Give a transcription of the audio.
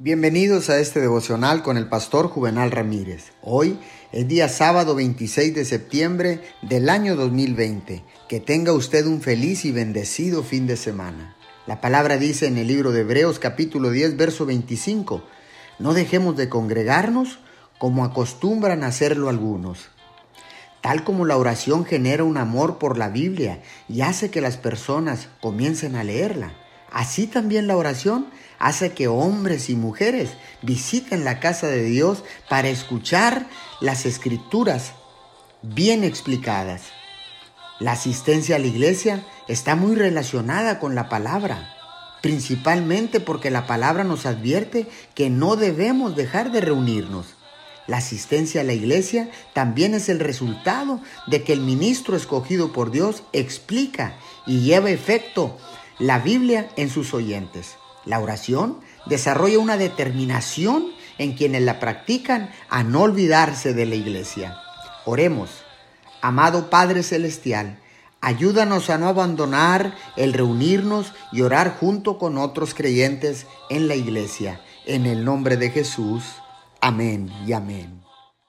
Bienvenidos a este devocional con el pastor Juvenal Ramírez. Hoy es día sábado 26 de septiembre del año 2020. Que tenga usted un feliz y bendecido fin de semana. La palabra dice en el libro de Hebreos capítulo 10 verso 25, no dejemos de congregarnos como acostumbran hacerlo algunos. Tal como la oración genera un amor por la Biblia y hace que las personas comiencen a leerla, así también la oración hace que hombres y mujeres visiten la casa de Dios para escuchar las escrituras bien explicadas. La asistencia a la iglesia está muy relacionada con la palabra, principalmente porque la palabra nos advierte que no debemos dejar de reunirnos. La asistencia a la iglesia también es el resultado de que el ministro escogido por Dios explica y lleva efecto la Biblia en sus oyentes. La oración desarrolla una determinación en quienes la practican a no olvidarse de la iglesia. Oremos. Amado Padre Celestial, ayúdanos a no abandonar el reunirnos y orar junto con otros creyentes en la iglesia. En el nombre de Jesús. Amén y amén.